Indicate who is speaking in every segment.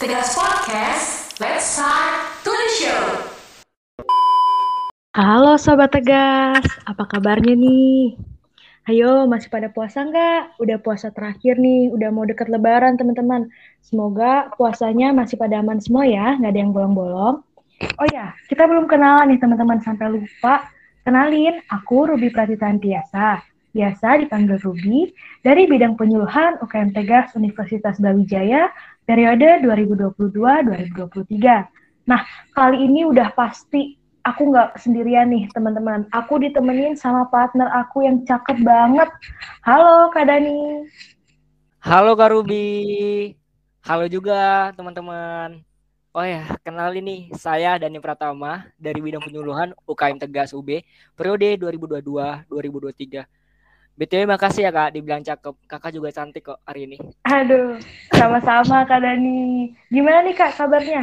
Speaker 1: Tegas Podcast, let's start to the show.
Speaker 2: Halo Sobat Tegas, apa kabarnya nih? Ayo, masih pada puasa nggak? Udah puasa terakhir nih, udah mau deket lebaran teman-teman. Semoga puasanya masih pada aman semua ya, nggak ada yang bolong-bolong. Oh ya, kita belum kenalan nih teman-teman, sampai lupa. Kenalin, aku Ruby Pratitan Tiasa. Biasa dipanggil Ruby, dari bidang penyuluhan UKM Tegas Universitas Brawijaya, periode 2022-2023. Nah, kali ini udah pasti aku nggak sendirian nih teman-teman. Aku ditemenin sama partner aku yang cakep banget. Halo Kak Dani.
Speaker 3: Halo Kak Ruby. Halo juga teman-teman. Oh ya, kenal ini saya Dani Pratama dari bidang penyuluhan UKM Tegas UB periode 2022-2023. BTW makasih ya Kak dibilang cakep. Kakak juga cantik kok hari ini.
Speaker 2: Aduh, sama-sama Kak Dani. Gimana nih Kak kabarnya?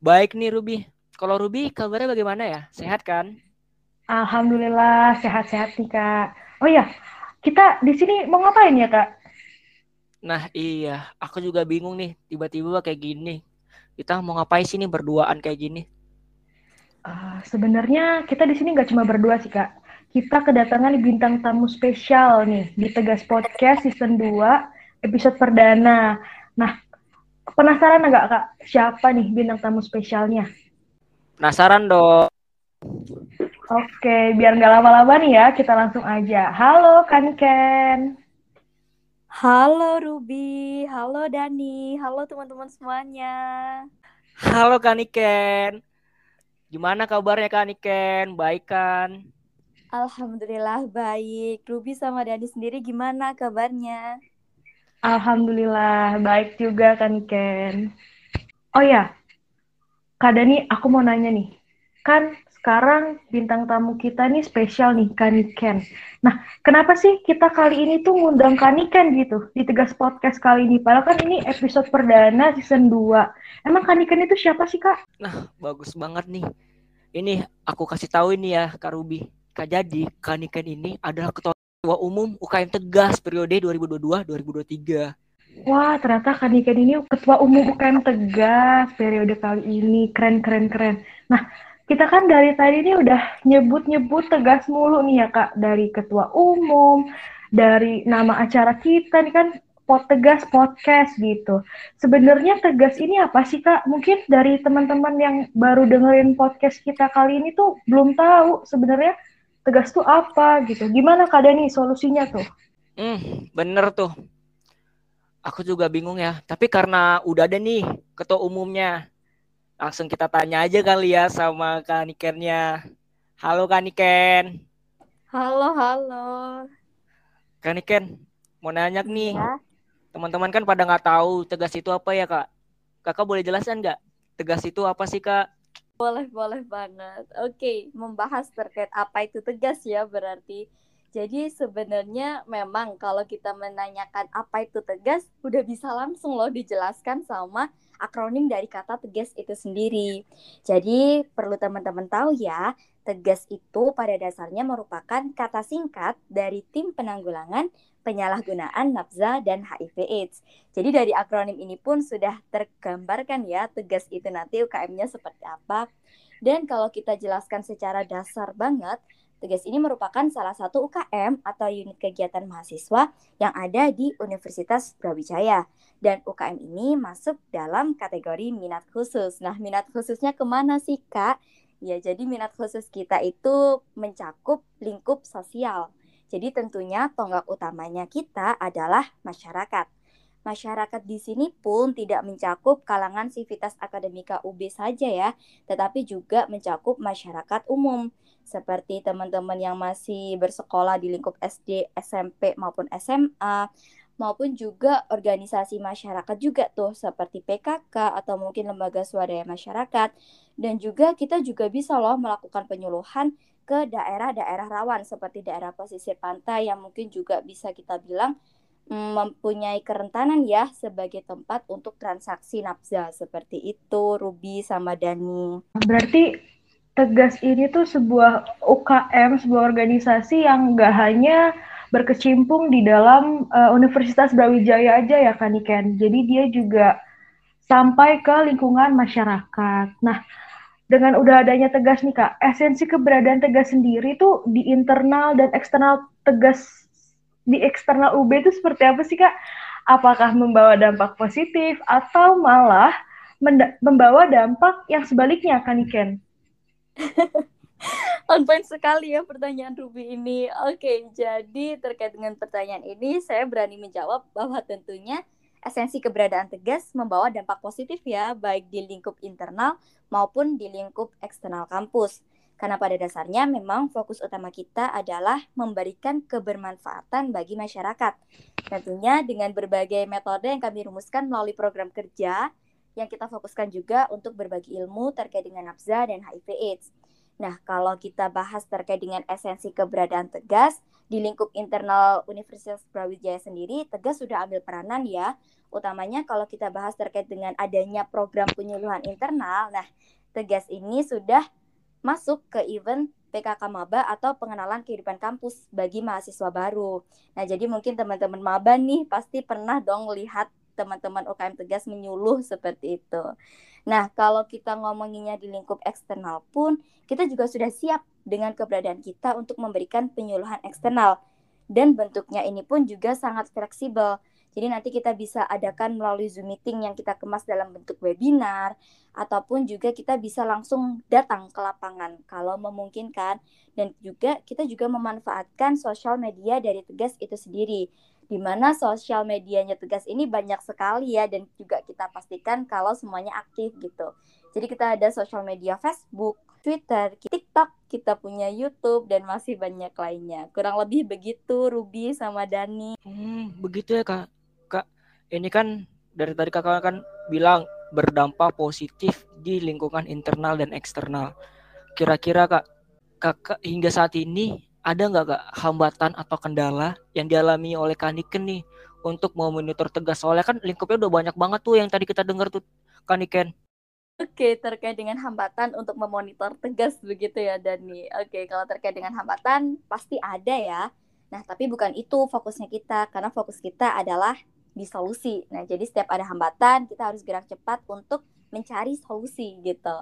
Speaker 3: Baik nih Ruby. Kalau Ruby kabarnya bagaimana ya? Sehat kan?
Speaker 2: Alhamdulillah sehat-sehat nih Kak. Oh ya, kita di sini mau ngapain ya Kak?
Speaker 3: Nah iya, aku juga bingung nih. Tiba-tiba kayak gini. Kita mau ngapain sih nih berduaan kayak gini?
Speaker 2: Uh, Sebenarnya kita di sini nggak cuma berdua sih Kak. Kita kedatangan bintang tamu spesial nih di Tegas Podcast season 2 episode perdana. Nah, penasaran nggak Kak siapa nih bintang tamu spesialnya?
Speaker 3: Penasaran dong.
Speaker 2: Oke, biar nggak lama-lama nih ya, kita langsung aja. Halo Kaniken.
Speaker 4: Halo Ruby, halo Dani, halo teman-teman semuanya.
Speaker 3: Halo Kaniken. Gimana kabarnya Kaniken? Baik kan?
Speaker 4: Alhamdulillah baik. Ruby sama Dani sendiri gimana kabarnya?
Speaker 2: Alhamdulillah baik juga Kaniken. Oh ya, Kak Dani, aku mau nanya nih. Kan sekarang bintang tamu kita nih spesial nih, Kaniken. Nah, kenapa sih kita kali ini tuh ngundang Kaniken gitu di Tegas Podcast kali ini? Padahal kan ini episode perdana season 2. Emang Kaniken itu siapa sih, Kak?
Speaker 3: Nah, bagus banget nih. Ini aku kasih tahu ini ya, Kak Ruby. Kak jadi, Kaniken ini adalah ketua umum UKM Tegas periode 2022-2023.
Speaker 2: Wah, ternyata Kaniken ini ketua umum UKM Tegas periode kali ini. Keren, keren, keren. Nah, kita kan dari tadi ini udah nyebut-nyebut tegas mulu nih ya Kak, dari ketua umum, dari nama acara kita nih kan pot tegas podcast gitu. Sebenarnya tegas ini apa sih Kak? Mungkin dari teman-teman yang baru dengerin podcast kita kali ini tuh belum tahu sebenarnya tegas tuh apa gitu. Gimana Kak Dani solusinya tuh?
Speaker 3: Hmm, bener tuh. Aku juga bingung ya. Tapi karena udah ada nih ketua umumnya, Langsung kita tanya aja kali ya sama Kak Nikennya. Halo Kak Niken.
Speaker 4: Halo, halo.
Speaker 3: Kak Niken, mau nanya nih.
Speaker 4: Ya.
Speaker 3: Teman-teman kan pada nggak tahu tegas itu apa ya Kak? Kakak boleh jelaskan nggak? Tegas itu apa sih Kak?
Speaker 4: Boleh, boleh banget. Oke, membahas terkait apa itu tegas ya berarti. Jadi sebenarnya memang kalau kita menanyakan apa itu tegas, udah bisa langsung loh dijelaskan sama akronim dari kata tegas itu sendiri. Jadi perlu teman-teman tahu ya, tegas itu pada dasarnya merupakan kata singkat dari tim penanggulangan penyalahgunaan nafza dan HIV AIDS. Jadi dari akronim ini pun sudah tergambarkan ya tegas itu nanti UKM-nya seperti apa. Dan kalau kita jelaskan secara dasar banget, Tegas ini merupakan salah satu UKM atau unit kegiatan mahasiswa yang ada di Universitas Brawijaya. Dan UKM ini masuk dalam kategori minat khusus. Nah, minat khususnya ke mana sih, Kak? Ya, jadi minat khusus kita itu mencakup lingkup sosial. Jadi tentunya tonggak utamanya kita adalah masyarakat. Masyarakat di sini pun tidak mencakup kalangan sivitas akademika UB saja ya, tetapi juga mencakup masyarakat umum seperti teman-teman yang masih bersekolah di lingkup SD, SMP maupun SMA maupun juga organisasi masyarakat juga tuh seperti PKK atau mungkin lembaga swadaya masyarakat dan juga kita juga bisa loh melakukan penyuluhan ke daerah-daerah rawan seperti daerah pesisir pantai yang mungkin juga bisa kita bilang mempunyai kerentanan ya sebagai tempat untuk transaksi nafza seperti itu Ruby sama Dani.
Speaker 2: Berarti Tegas ini tuh sebuah UKM, sebuah organisasi yang nggak hanya berkecimpung di dalam uh, Universitas Brawijaya aja ya kan Iken. Jadi dia juga sampai ke lingkungan masyarakat. Nah, dengan udah adanya Tegas nih Kak, esensi keberadaan Tegas sendiri tuh di internal dan eksternal Tegas di eksternal UB itu seperti apa sih Kak? Apakah membawa dampak positif atau malah membawa dampak yang sebaliknya kan Iken?
Speaker 4: On point sekali ya pertanyaan Ruby ini. Oke, jadi terkait dengan pertanyaan ini, saya berani menjawab bahwa tentunya esensi keberadaan tegas membawa dampak positif ya, baik di lingkup internal maupun di lingkup eksternal kampus. Karena pada dasarnya memang fokus utama kita adalah memberikan kebermanfaatan bagi masyarakat. Tentunya dengan berbagai metode yang kami rumuskan melalui program kerja, yang kita fokuskan juga untuk berbagi ilmu terkait dengan nafza dan HIV AIDS. Nah, kalau kita bahas terkait dengan esensi keberadaan Tegas, di lingkup internal Universitas Brawijaya sendiri, Tegas sudah ambil peranan ya, utamanya kalau kita bahas terkait dengan adanya program penyuluhan internal, nah Tegas ini sudah masuk ke event PKK Maba atau pengenalan kehidupan kampus bagi mahasiswa baru. Nah, jadi mungkin teman-teman Maba nih pasti pernah dong lihat teman-teman UKM Tegas menyuluh seperti itu. Nah, kalau kita ngomonginnya di lingkup eksternal pun, kita juga sudah siap dengan keberadaan kita untuk memberikan penyuluhan eksternal. Dan bentuknya ini pun juga sangat fleksibel. Jadi nanti kita bisa adakan melalui Zoom meeting yang kita kemas dalam bentuk webinar, ataupun juga kita bisa langsung datang ke lapangan kalau memungkinkan. Dan juga kita juga memanfaatkan sosial media dari Tegas itu sendiri di mana sosial medianya Tegas ini banyak sekali ya dan juga kita pastikan kalau semuanya aktif gitu. Jadi kita ada sosial media Facebook, Twitter, TikTok, kita punya YouTube dan masih banyak lainnya. Kurang lebih begitu Ruby sama Dani.
Speaker 3: Hmm, begitu ya Kak. Kak, ini kan dari tadi Kakak kan bilang berdampak positif di lingkungan internal dan eksternal. Kira-kira Kak, Kakak hingga saat ini ada nggak kak hambatan atau kendala yang dialami oleh Kaniken nih untuk memonitor tegas soalnya kan lingkupnya udah banyak banget tuh yang tadi kita dengar tuh Kaniken.
Speaker 4: Oke, terkait dengan hambatan untuk memonitor tegas begitu ya Dani. Oke, kalau terkait dengan hambatan pasti ada ya. Nah, tapi bukan itu fokusnya kita karena fokus kita adalah di solusi. Nah, jadi setiap ada hambatan kita harus gerak cepat untuk mencari solusi gitu.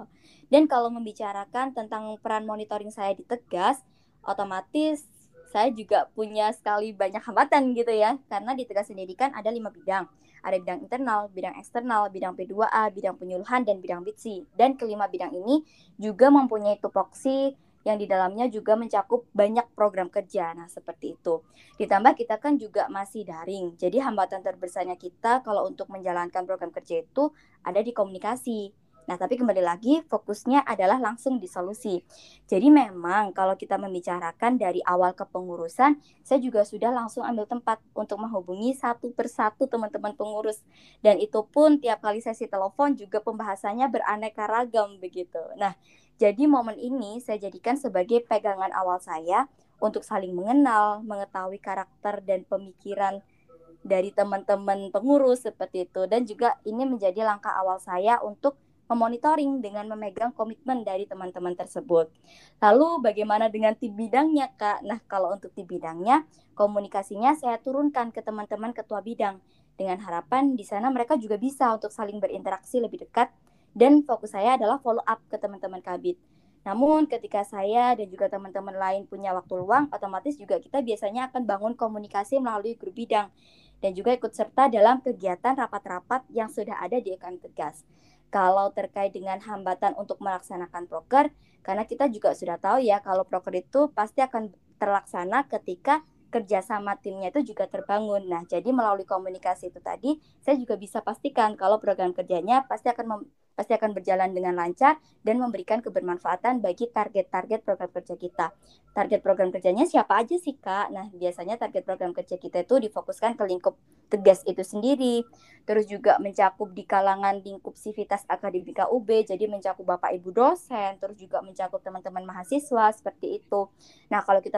Speaker 4: Dan kalau membicarakan tentang peran monitoring saya di Tegas, otomatis saya juga punya sekali banyak hambatan gitu ya karena di tegas pendidikan ada lima bidang ada bidang internal, bidang eksternal, bidang P2A, bidang penyuluhan, dan bidang BITSI. Dan kelima bidang ini juga mempunyai tupoksi yang di dalamnya juga mencakup banyak program kerja. Nah, seperti itu. Ditambah kita kan juga masih daring. Jadi hambatan terbesarnya kita kalau untuk menjalankan program kerja itu ada di komunikasi. Nah, tapi kembali lagi fokusnya adalah langsung di solusi. Jadi memang kalau kita membicarakan dari awal kepengurusan, saya juga sudah langsung ambil tempat untuk menghubungi satu persatu teman-teman pengurus. Dan itu pun tiap kali sesi telepon juga pembahasannya beraneka ragam begitu. Nah, jadi momen ini saya jadikan sebagai pegangan awal saya untuk saling mengenal, mengetahui karakter dan pemikiran dari teman-teman pengurus seperti itu dan juga ini menjadi langkah awal saya untuk memonitoring dengan memegang komitmen dari teman-teman tersebut. Lalu bagaimana dengan tim bidangnya, Kak? Nah, kalau untuk tim bidangnya, komunikasinya saya turunkan ke teman-teman ketua bidang dengan harapan di sana mereka juga bisa untuk saling berinteraksi lebih dekat dan fokus saya adalah follow up ke teman-teman kabit. Namun ketika saya dan juga teman-teman lain punya waktu luang, otomatis juga kita biasanya akan bangun komunikasi melalui grup bidang dan juga ikut serta dalam kegiatan rapat-rapat yang sudah ada di EKM Tegas kalau terkait dengan hambatan untuk melaksanakan proker, karena kita juga sudah tahu ya kalau proker itu pasti akan terlaksana ketika kerjasama timnya itu juga terbangun. Nah, jadi melalui komunikasi itu tadi, saya juga bisa pastikan kalau program kerjanya pasti akan pasti akan berjalan dengan lancar dan memberikan kebermanfaatan bagi target-target program kerja kita. Target program kerjanya siapa aja sih Kak? Nah biasanya target program kerja kita itu difokuskan ke lingkup tegas itu sendiri, terus juga mencakup di kalangan lingkup sivitas akademika UB, jadi mencakup Bapak Ibu dosen, terus juga mencakup teman-teman mahasiswa seperti itu. Nah kalau kita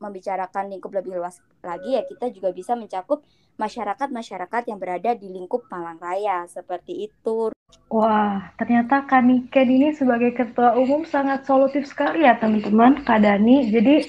Speaker 4: membicarakan lingkup lebih luas lagi ya kita juga bisa mencakup masyarakat-masyarakat yang berada di lingkup Malang Raya seperti itu.
Speaker 2: Wah, ternyata Kaniken ini sebagai ketua umum sangat solutif sekali ya teman-teman, Kak Dani. Jadi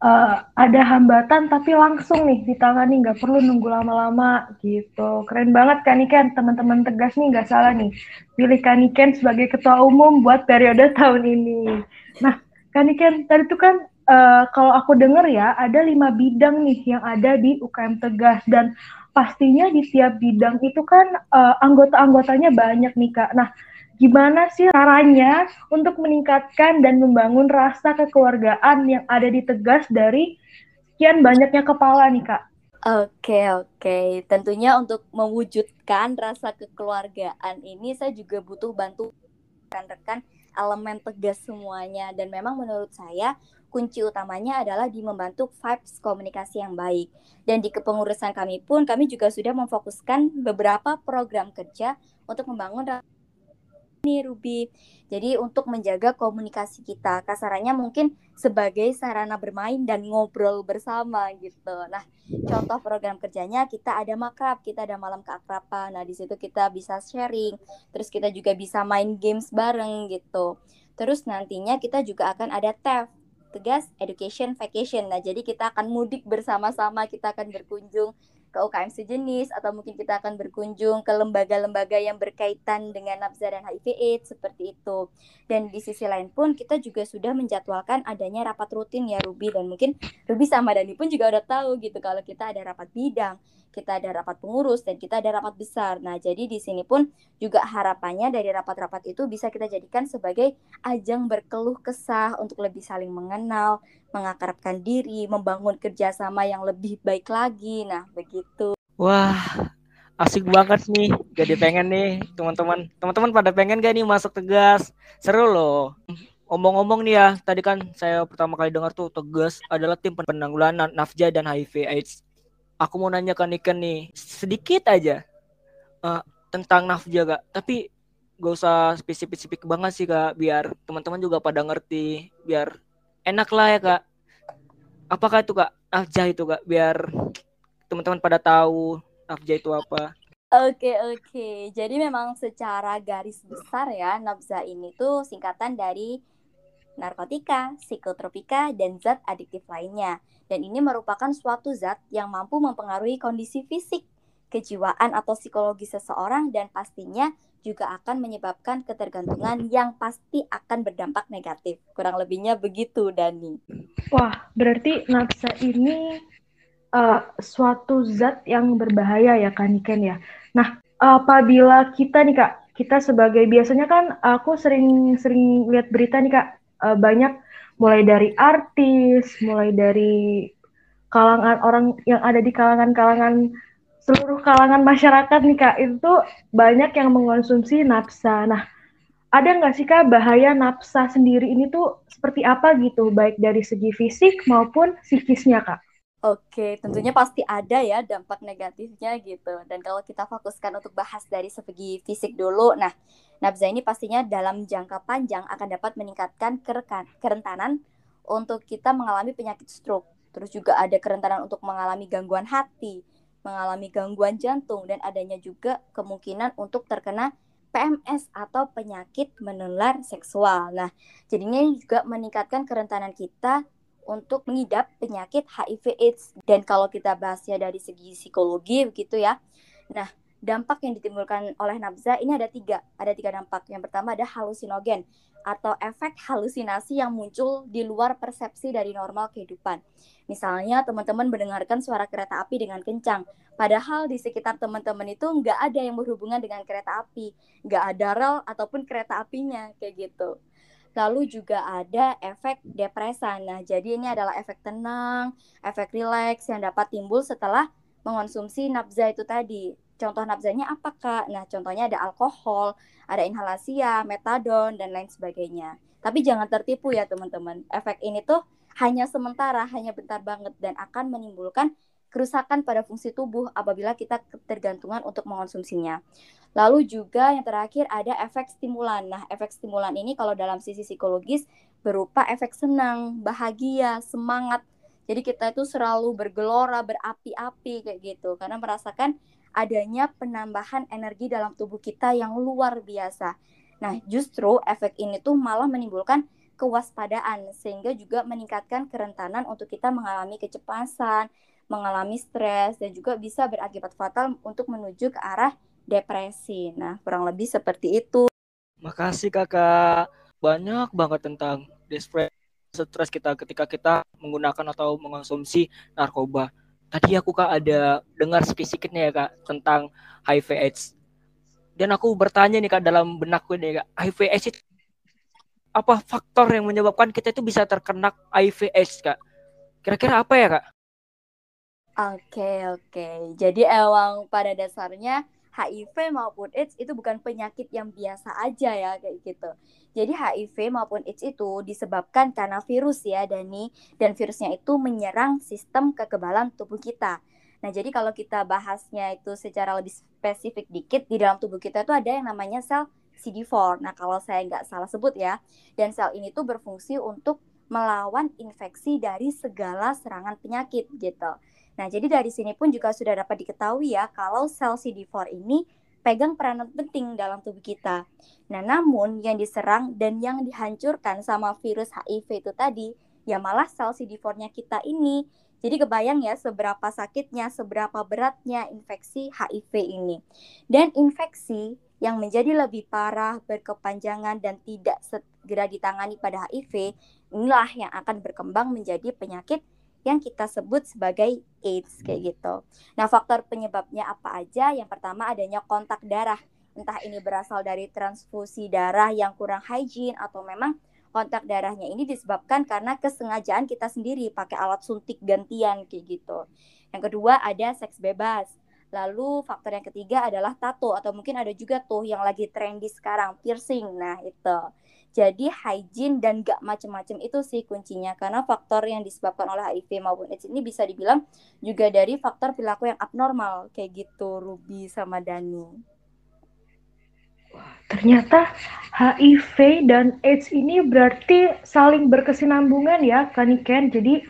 Speaker 2: uh, ada hambatan tapi langsung nih ditangani nggak perlu nunggu lama-lama gitu. Keren banget Kaniken teman-teman tegas nih nggak salah nih. Pilih Kaniken sebagai ketua umum buat periode tahun ini. Nah Kaniken tadi tuh kan uh, kalau aku dengar ya ada lima bidang nih yang ada di UKM Tegas. Dan pastinya di tiap bidang itu kan uh, anggota-anggotanya banyak nih kak. Nah gimana sih caranya untuk meningkatkan dan membangun rasa kekeluargaan yang ada di Tegas dari sekian banyaknya kepala nih Kak?
Speaker 4: Oke oke, tentunya untuk mewujudkan rasa kekeluargaan ini saya juga butuh bantu rekan-rekan elemen tegas semuanya dan memang menurut saya kunci utamanya adalah di membantu vibes komunikasi yang baik. Dan di kepengurusan kami pun kami juga sudah memfokuskan beberapa program kerja untuk membangun nih Ruby. Jadi untuk menjaga komunikasi kita, kasarannya mungkin sebagai sarana bermain dan ngobrol bersama gitu. Nah, contoh program kerjanya kita ada makrab, kita ada malam keakraban. Nah, di situ kita bisa sharing, terus kita juga bisa main games bareng gitu. Terus nantinya kita juga akan ada TEF, tegas education vacation. Nah, jadi kita akan mudik bersama-sama, kita akan berkunjung ke UKM sejenis atau mungkin kita akan berkunjung ke lembaga-lembaga yang berkaitan dengan nafsa dan HIV AIDS seperti itu. Dan di sisi lain pun kita juga sudah menjadwalkan adanya rapat rutin ya Ruby dan mungkin Ruby sama Dani pun juga udah tahu gitu kalau kita ada rapat bidang, kita ada rapat pengurus dan kita ada rapat besar. Nah, jadi di sini pun juga harapannya dari rapat-rapat itu bisa kita jadikan sebagai ajang berkeluh kesah untuk lebih saling mengenal, mengakrabkan diri, membangun kerjasama yang lebih baik lagi. Nah, begitu.
Speaker 3: Wah, asik banget nih. Jadi pengen nih, teman-teman. Teman-teman pada pengen gak nih masuk tegas? Seru loh. Omong-omong nih ya, tadi kan saya pertama kali dengar tuh tegas adalah tim penanggulangan nafja dan HIV AIDS. Aku mau nanya ke Niken nih, sedikit aja uh, tentang nafja gak? Tapi gak usah spesifik-spesifik banget sih kak, biar teman-teman juga pada ngerti, biar enak lah ya kak. Apakah itu kak nafjah itu kak? Biar teman-teman pada tahu nafjah itu apa.
Speaker 4: Oke oke, jadi memang secara garis besar ya nafza ini tuh singkatan dari narkotika, psikotropika, dan zat adiktif lainnya. Dan ini merupakan suatu zat yang mampu mempengaruhi kondisi fisik, kejiwaan atau psikologi seseorang dan pastinya juga akan menyebabkan ketergantungan yang pasti akan berdampak negatif. Kurang lebihnya begitu, Dani.
Speaker 2: Wah, berarti nafsa ini uh, suatu zat yang berbahaya ya, kan Ken ya. Nah, apabila kita nih Kak, kita sebagai biasanya kan aku sering-sering lihat berita nih Kak, uh, banyak mulai dari artis, mulai dari kalangan orang yang ada di kalangan-kalangan seluruh kalangan masyarakat nih kak itu banyak yang mengonsumsi nafsa. Nah, ada nggak sih kak bahaya nafsa sendiri ini tuh seperti apa gitu, baik dari segi fisik maupun psikisnya kak?
Speaker 4: Oke, tentunya pasti ada ya dampak negatifnya gitu. Dan kalau kita fokuskan untuk bahas dari segi fisik dulu, nah nafsa ini pastinya dalam jangka panjang akan dapat meningkatkan kerentanan untuk kita mengalami penyakit stroke. Terus juga ada kerentanan untuk mengalami gangguan hati, mengalami gangguan jantung dan adanya juga kemungkinan untuk terkena PMS atau penyakit menular seksual. Nah, jadinya juga meningkatkan kerentanan kita untuk mengidap penyakit HIV AIDS. Dan kalau kita bahasnya dari segi psikologi begitu ya. Nah, dampak yang ditimbulkan oleh nafza ini ada tiga. Ada tiga dampak. Yang pertama ada halusinogen atau efek halusinasi yang muncul di luar persepsi dari normal kehidupan. Misalnya teman-teman mendengarkan suara kereta api dengan kencang, padahal di sekitar teman-teman itu nggak ada yang berhubungan dengan kereta api, nggak ada rel ataupun kereta apinya kayak gitu. Lalu juga ada efek depresan. Nah, jadi ini adalah efek tenang, efek rileks yang dapat timbul setelah mengonsumsi nafza itu tadi. Contoh nafzanya apa kak? Nah, contohnya ada alkohol, ada inhalasia, metadon, dan lain sebagainya. Tapi jangan tertipu ya teman-teman. Efek ini tuh hanya sementara, hanya bentar banget dan akan menimbulkan kerusakan pada fungsi tubuh apabila kita ketergantungan untuk mengonsumsinya. Lalu juga yang terakhir ada efek stimulan. Nah, efek stimulan ini kalau dalam sisi psikologis berupa efek senang, bahagia, semangat. Jadi kita itu selalu bergelora, berapi-api kayak gitu karena merasakan adanya penambahan energi dalam tubuh kita yang luar biasa. Nah, justru efek ini tuh malah menimbulkan kewaspadaan sehingga juga meningkatkan kerentanan untuk kita mengalami kecemasan, mengalami stres dan juga bisa berakibat fatal untuk menuju ke arah depresi. Nah, kurang lebih seperti itu.
Speaker 3: Makasih kakak. Banyak banget tentang depresi stres kita ketika kita menggunakan atau mengonsumsi narkoba. Tadi aku kak ada dengar sedikit nih ya kak tentang HIV AIDS. Dan aku bertanya nih kak dalam benakku nih kak, HIV AIDS itu apa faktor yang menyebabkan kita itu bisa terkena HIV AIDS kak? Kira-kira apa ya kak?
Speaker 4: Oke oke, jadi emang pada dasarnya HIV maupun AIDS itu bukan penyakit yang biasa aja ya kayak gitu. Jadi HIV maupun AIDS itu disebabkan karena virus ya Dani dan virusnya itu menyerang sistem kekebalan tubuh kita. Nah, jadi kalau kita bahasnya itu secara lebih spesifik dikit di dalam tubuh kita itu ada yang namanya sel CD4. Nah, kalau saya nggak salah sebut ya. Dan sel ini tuh berfungsi untuk melawan infeksi dari segala serangan penyakit gitu. Nah, jadi dari sini pun juga sudah dapat diketahui ya kalau sel CD4 ini pegang peranan penting dalam tubuh kita. Nah, namun yang diserang dan yang dihancurkan sama virus HIV itu tadi ya malah sel CD4-nya kita ini. Jadi kebayang ya seberapa sakitnya, seberapa beratnya infeksi HIV ini. Dan infeksi yang menjadi lebih parah, berkepanjangan dan tidak segera ditangani pada HIV, inilah yang akan berkembang menjadi penyakit yang kita sebut sebagai AIDS kayak gitu. Nah, faktor penyebabnya apa aja? Yang pertama adanya kontak darah. Entah ini berasal dari transfusi darah yang kurang hygiene atau memang kontak darahnya ini disebabkan karena kesengajaan kita sendiri pakai alat suntik gantian kayak gitu. Yang kedua ada seks bebas. Lalu faktor yang ketiga adalah tato atau mungkin ada juga tuh yang lagi trendy sekarang piercing. Nah, itu. Jadi hygiene dan gak macem-macem itu sih kuncinya karena faktor yang disebabkan oleh HIV maupun AIDS ini bisa dibilang juga dari faktor perilaku yang abnormal kayak gitu Ruby sama Dani.
Speaker 2: Ternyata HIV dan AIDS ini berarti saling berkesinambungan ya Kaniken. Jadi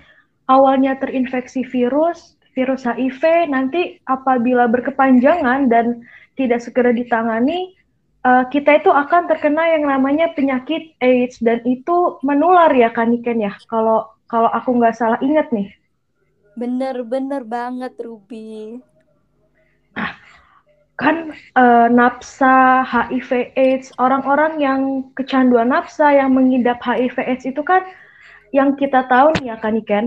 Speaker 2: awalnya terinfeksi virus, virus HIV nanti apabila berkepanjangan dan tidak segera ditangani uh, kita itu akan terkena yang namanya penyakit AIDS dan itu menular ya kan Iken ya kalau kalau aku nggak salah ingat nih.
Speaker 4: Bener-bener banget Ruby.
Speaker 2: Nah, kan uh, nafsa HIV AIDS orang-orang yang kecanduan nafsa yang mengidap HIV AIDS itu kan yang kita tahu nih ya kan Iken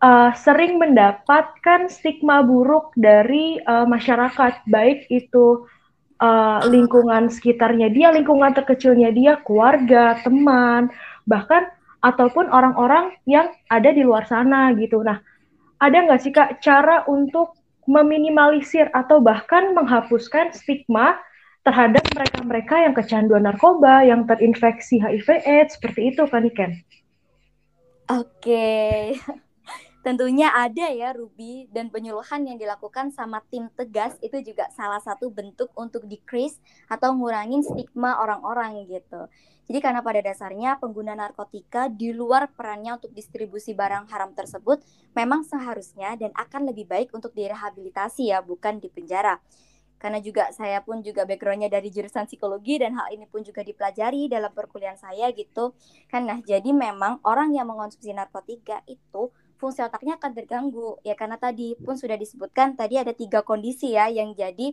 Speaker 2: uh, sering mendapatkan stigma buruk dari uh, masyarakat baik itu uh, lingkungan sekitarnya dia, lingkungan terkecilnya dia, keluarga, teman, bahkan ataupun orang-orang yang ada di luar sana gitu. Nah, ada nggak sih kak cara untuk meminimalisir atau bahkan menghapuskan stigma terhadap mereka-mereka yang kecanduan narkoba, yang terinfeksi HIV/AIDS seperti itu kan Iken?
Speaker 4: Oke. Tentunya ada ya Ruby dan penyuluhan yang dilakukan sama tim tegas itu juga salah satu bentuk untuk decrease atau ngurangin stigma orang-orang gitu. Jadi karena pada dasarnya pengguna narkotika di luar perannya untuk distribusi barang haram tersebut memang seharusnya dan akan lebih baik untuk direhabilitasi ya bukan di penjara karena juga saya pun juga backgroundnya dari jurusan psikologi dan hal ini pun juga dipelajari dalam perkuliahan saya gitu kan nah jadi memang orang yang mengonsumsi narkotika itu fungsi otaknya akan terganggu. Ya karena tadi pun sudah disebutkan tadi ada tiga kondisi ya yang jadi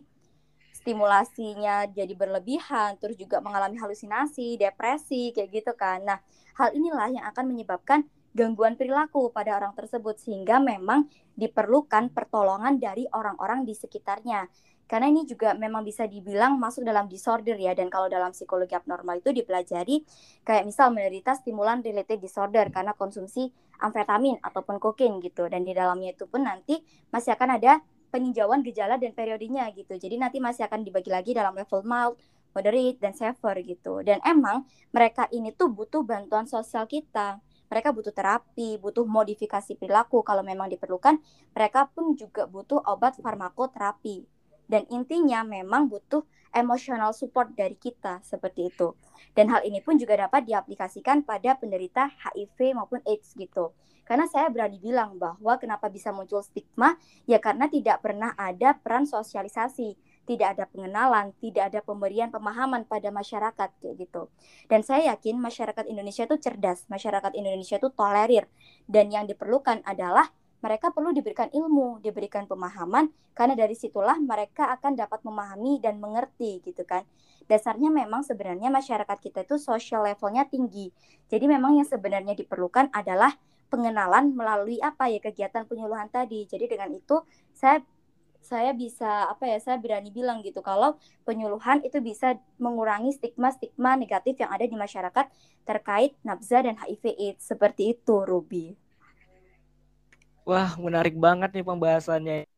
Speaker 4: stimulasinya jadi berlebihan terus juga mengalami halusinasi depresi kayak gitu kan. Nah hal inilah yang akan menyebabkan gangguan perilaku pada orang tersebut sehingga memang diperlukan pertolongan dari orang-orang di sekitarnya karena ini juga memang bisa dibilang masuk dalam disorder ya dan kalau dalam psikologi abnormal itu dipelajari kayak misal menderita stimulan related disorder karena konsumsi amfetamin ataupun kokain gitu. Dan di dalamnya itu pun nanti masih akan ada peninjauan gejala dan periodenya gitu. Jadi nanti masih akan dibagi lagi dalam level mild moderate dan severe gitu. Dan emang mereka ini tuh butuh bantuan sosial kita. Mereka butuh terapi, butuh modifikasi perilaku. Kalau memang diperlukan. Mereka pun juga butuh obat farmakoterapi dan intinya memang butuh emotional support dari kita seperti itu. Dan hal ini pun juga dapat diaplikasikan pada penderita HIV maupun AIDS gitu. Karena saya berani bilang bahwa kenapa bisa muncul stigma ya karena tidak pernah ada peran sosialisasi, tidak ada pengenalan, tidak ada pemberian pemahaman pada masyarakat kayak gitu. Dan saya yakin masyarakat Indonesia itu cerdas, masyarakat Indonesia itu tolerir dan yang diperlukan adalah mereka perlu diberikan ilmu, diberikan pemahaman karena dari situlah mereka akan dapat memahami dan mengerti gitu kan. Dasarnya memang sebenarnya masyarakat kita itu social levelnya tinggi. Jadi memang yang sebenarnya diperlukan adalah pengenalan melalui apa ya kegiatan penyuluhan tadi. Jadi dengan itu saya saya bisa apa ya saya berani bilang gitu kalau penyuluhan itu bisa mengurangi stigma-stigma negatif yang ada di masyarakat terkait nafza dan HIV AIDS seperti itu Ruby.
Speaker 3: Wah menarik banget nih pembahasannya.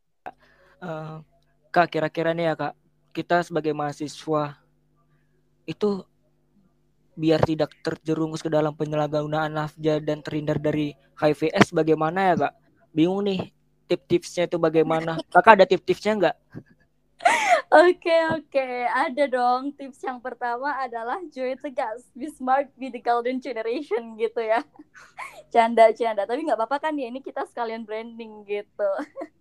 Speaker 3: Uh, kak kira-kira nih ya kak kita sebagai mahasiswa itu biar tidak terjerumus ke dalam penyalahgunaan nafza dan terhindar dari HIV/AIDS bagaimana ya kak? Bingung nih tip-tipsnya itu bagaimana? Kakak ada tip-tipsnya nggak?
Speaker 4: Oke oke, ada dong. Tips yang pertama adalah join tegas, be smart, be the golden generation gitu ya. Canda canda, tapi nggak apa-apa kan ya ini kita sekalian branding gitu.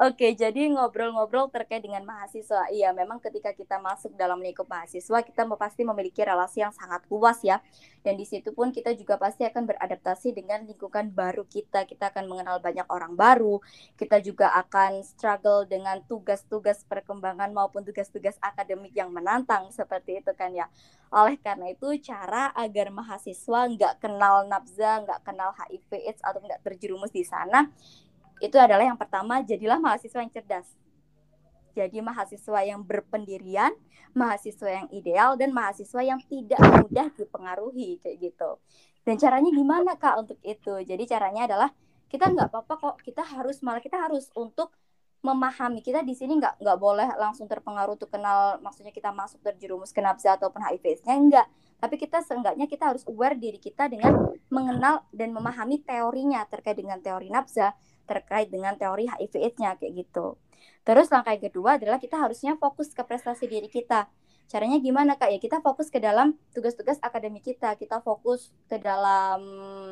Speaker 4: Oke, jadi ngobrol-ngobrol terkait dengan mahasiswa. Iya, memang ketika kita masuk dalam lingkup mahasiswa, kita pasti memiliki relasi yang sangat luas ya. Dan di situ pun kita juga pasti akan beradaptasi dengan lingkungan baru kita. Kita akan mengenal banyak orang baru. Kita juga akan struggle dengan tugas-tugas perkembangan maupun tugas-tugas akademik yang menantang seperti itu kan ya. Oleh karena itu, cara agar mahasiswa nggak kenal nafza, nggak kenal HIV AIDS atau nggak terjerumus di sana, itu adalah yang pertama jadilah mahasiswa yang cerdas. Jadi mahasiswa yang berpendirian mahasiswa yang ideal dan mahasiswa yang tidak mudah dipengaruhi kayak gitu. Dan caranya gimana kak untuk itu? Jadi caranya adalah kita nggak apa-apa kok kita harus malah kita harus untuk memahami. Kita di sini nggak nggak boleh langsung terpengaruh tuh kenal maksudnya kita masuk terjerumus ke nafsa ataupun HIV-nya enggak tapi kita seenggaknya kita harus aware diri kita dengan mengenal dan memahami teorinya terkait dengan teori nafsa terkait dengan teori HIV AIDS-nya kayak gitu. Terus langkah yang kedua adalah kita harusnya fokus ke prestasi diri kita. Caranya gimana Kak? Ya kita fokus ke dalam tugas-tugas akademik kita, kita fokus ke dalam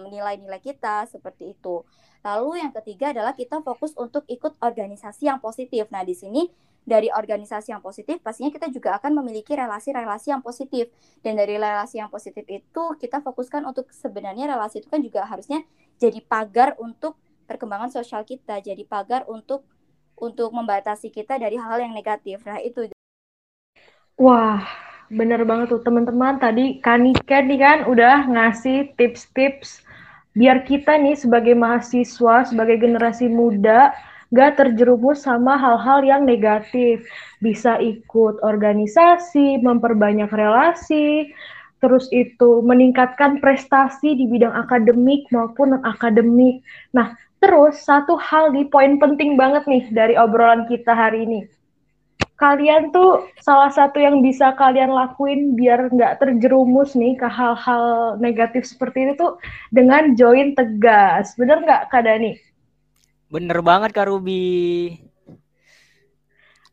Speaker 4: nilai-nilai kita seperti itu. Lalu yang ketiga adalah kita fokus untuk ikut organisasi yang positif. Nah, di sini dari organisasi yang positif pastinya kita juga akan memiliki relasi-relasi yang positif. Dan dari relasi yang positif itu kita fokuskan untuk sebenarnya relasi itu kan juga harusnya jadi pagar untuk perkembangan sosial kita jadi pagar untuk untuk membatasi kita dari hal-hal yang negatif. Nah, itu.
Speaker 2: Wah, bener banget tuh teman-teman. Tadi Kanika nih kan udah ngasih tips-tips biar kita nih sebagai mahasiswa, sebagai generasi muda, gak terjerumus sama hal-hal yang negatif. Bisa ikut organisasi, memperbanyak relasi, terus itu meningkatkan prestasi di bidang akademik maupun non-akademik. Nah, Terus satu hal di poin penting banget nih dari obrolan kita hari ini. Kalian tuh salah satu yang bisa kalian lakuin biar nggak terjerumus nih ke hal-hal negatif seperti itu tuh dengan join tegas. Bener nggak Kak Dani?
Speaker 3: Bener banget Kak Ruby.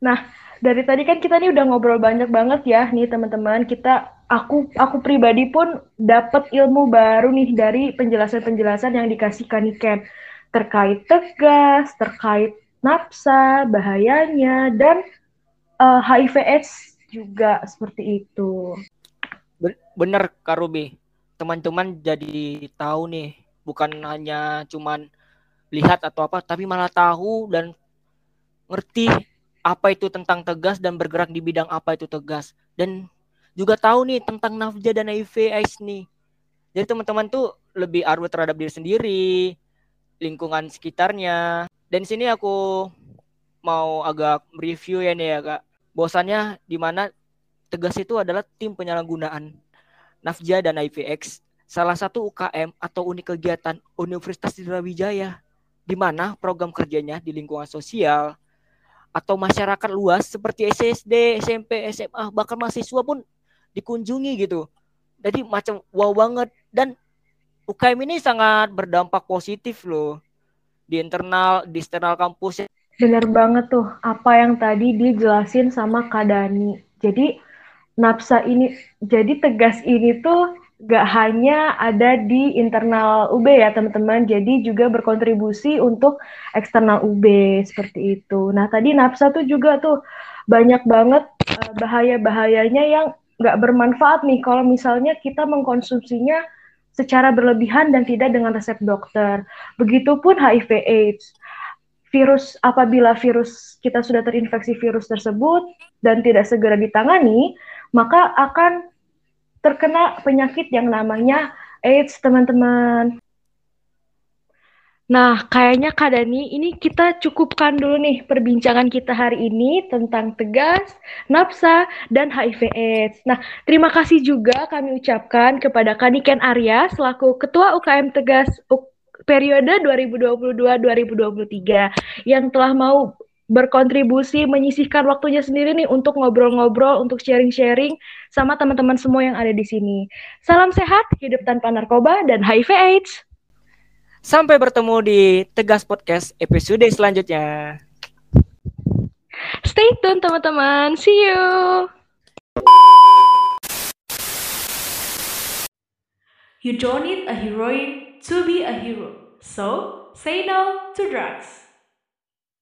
Speaker 2: Nah, dari tadi kan kita nih udah ngobrol banyak banget ya nih teman-teman. Kita aku aku pribadi pun dapat ilmu baru nih dari penjelasan-penjelasan yang dikasih Kaniken terkait tegas, terkait nafsa, bahayanya, dan uh, eh, HIV/AIDS juga seperti itu.
Speaker 3: Bener, Kak Ruby. Teman-teman jadi tahu nih, bukan hanya cuman lihat atau apa, tapi malah tahu dan ngerti apa itu tentang tegas dan bergerak di bidang apa itu tegas. Dan juga tahu nih tentang nafja dan AIDS nih. Jadi teman-teman tuh lebih arwah terhadap diri sendiri, lingkungan sekitarnya. Dan sini aku mau agak review ya nih ya kak. Bosannya di mana Tegas itu adalah tim penyalahgunaan Nafja dan IVX, salah satu UKM atau unit kegiatan Universitas Sriwijaya, di mana program kerjanya di lingkungan sosial atau masyarakat luas seperti SSD, SMP, SMA, bahkan mahasiswa pun dikunjungi gitu. Jadi macam wow banget dan UKM ini sangat berdampak positif loh di internal di eksternal kampus.
Speaker 2: Bener banget tuh apa yang tadi dijelasin sama Kak Dani. Jadi nafsa ini jadi tegas ini tuh gak hanya ada di internal UB ya teman-teman, jadi juga berkontribusi untuk eksternal UB seperti itu. Nah tadi nafsa tuh juga tuh banyak banget uh, bahaya-bahayanya yang nggak bermanfaat nih kalau misalnya kita mengkonsumsinya secara berlebihan dan tidak dengan resep dokter. Begitupun HIV/AIDS. Virus apabila virus kita sudah terinfeksi virus tersebut dan tidak segera ditangani, maka akan terkena penyakit yang namanya AIDS, teman-teman. Nah, kayaknya Kak Dani, ini kita cukupkan dulu nih perbincangan kita hari ini tentang tegas, napsa, dan HIV AIDS. Nah, terima kasih juga kami ucapkan kepada Kaniken Arya selaku Ketua UKM Tegas periode 2022-2023 yang telah mau berkontribusi menyisihkan waktunya sendiri nih untuk ngobrol-ngobrol, untuk sharing-sharing sama teman-teman semua yang ada di sini. Salam sehat, hidup tanpa narkoba dan HIV AIDS.
Speaker 3: Sampai bertemu di Tegas Podcast episode selanjutnya.
Speaker 2: Stay tune teman-teman. See you.
Speaker 1: You don't need a heroine to be a hero. So, say no to drugs.